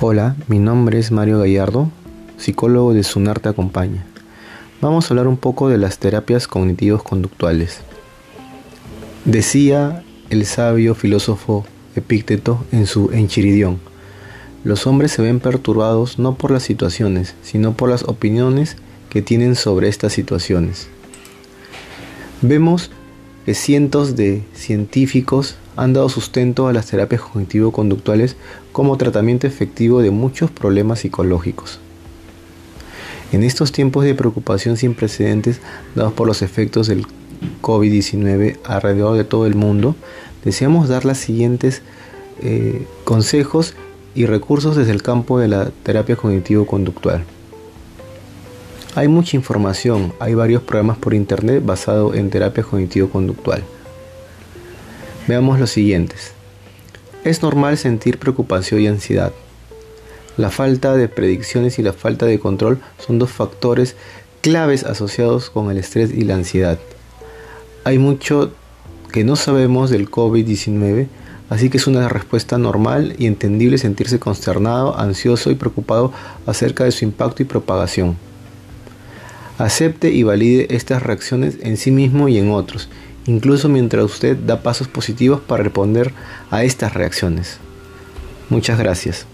Hola, mi nombre es Mario Gallardo, psicólogo de Sunar Te Acompaña. Vamos a hablar un poco de las terapias cognitivos conductuales. Decía el sabio filósofo Epícteto en su Enchiridión, los hombres se ven perturbados no por las situaciones, sino por las opiniones que tienen sobre estas situaciones. Vemos que cientos de científicos han dado sustento a las terapias cognitivo-conductuales como tratamiento efectivo de muchos problemas psicológicos. En estos tiempos de preocupación sin precedentes dados por los efectos del COVID-19 alrededor de todo el mundo, deseamos dar los siguientes eh, consejos y recursos desde el campo de la terapia cognitivo-conductual. Hay mucha información, hay varios programas por internet basados en terapia cognitivo-conductual. Veamos los siguientes. Es normal sentir preocupación y ansiedad. La falta de predicciones y la falta de control son dos factores claves asociados con el estrés y la ansiedad. Hay mucho que no sabemos del COVID-19, así que es una respuesta normal y entendible sentirse consternado, ansioso y preocupado acerca de su impacto y propagación. Acepte y valide estas reacciones en sí mismo y en otros incluso mientras usted da pasos positivos para responder a estas reacciones. Muchas gracias.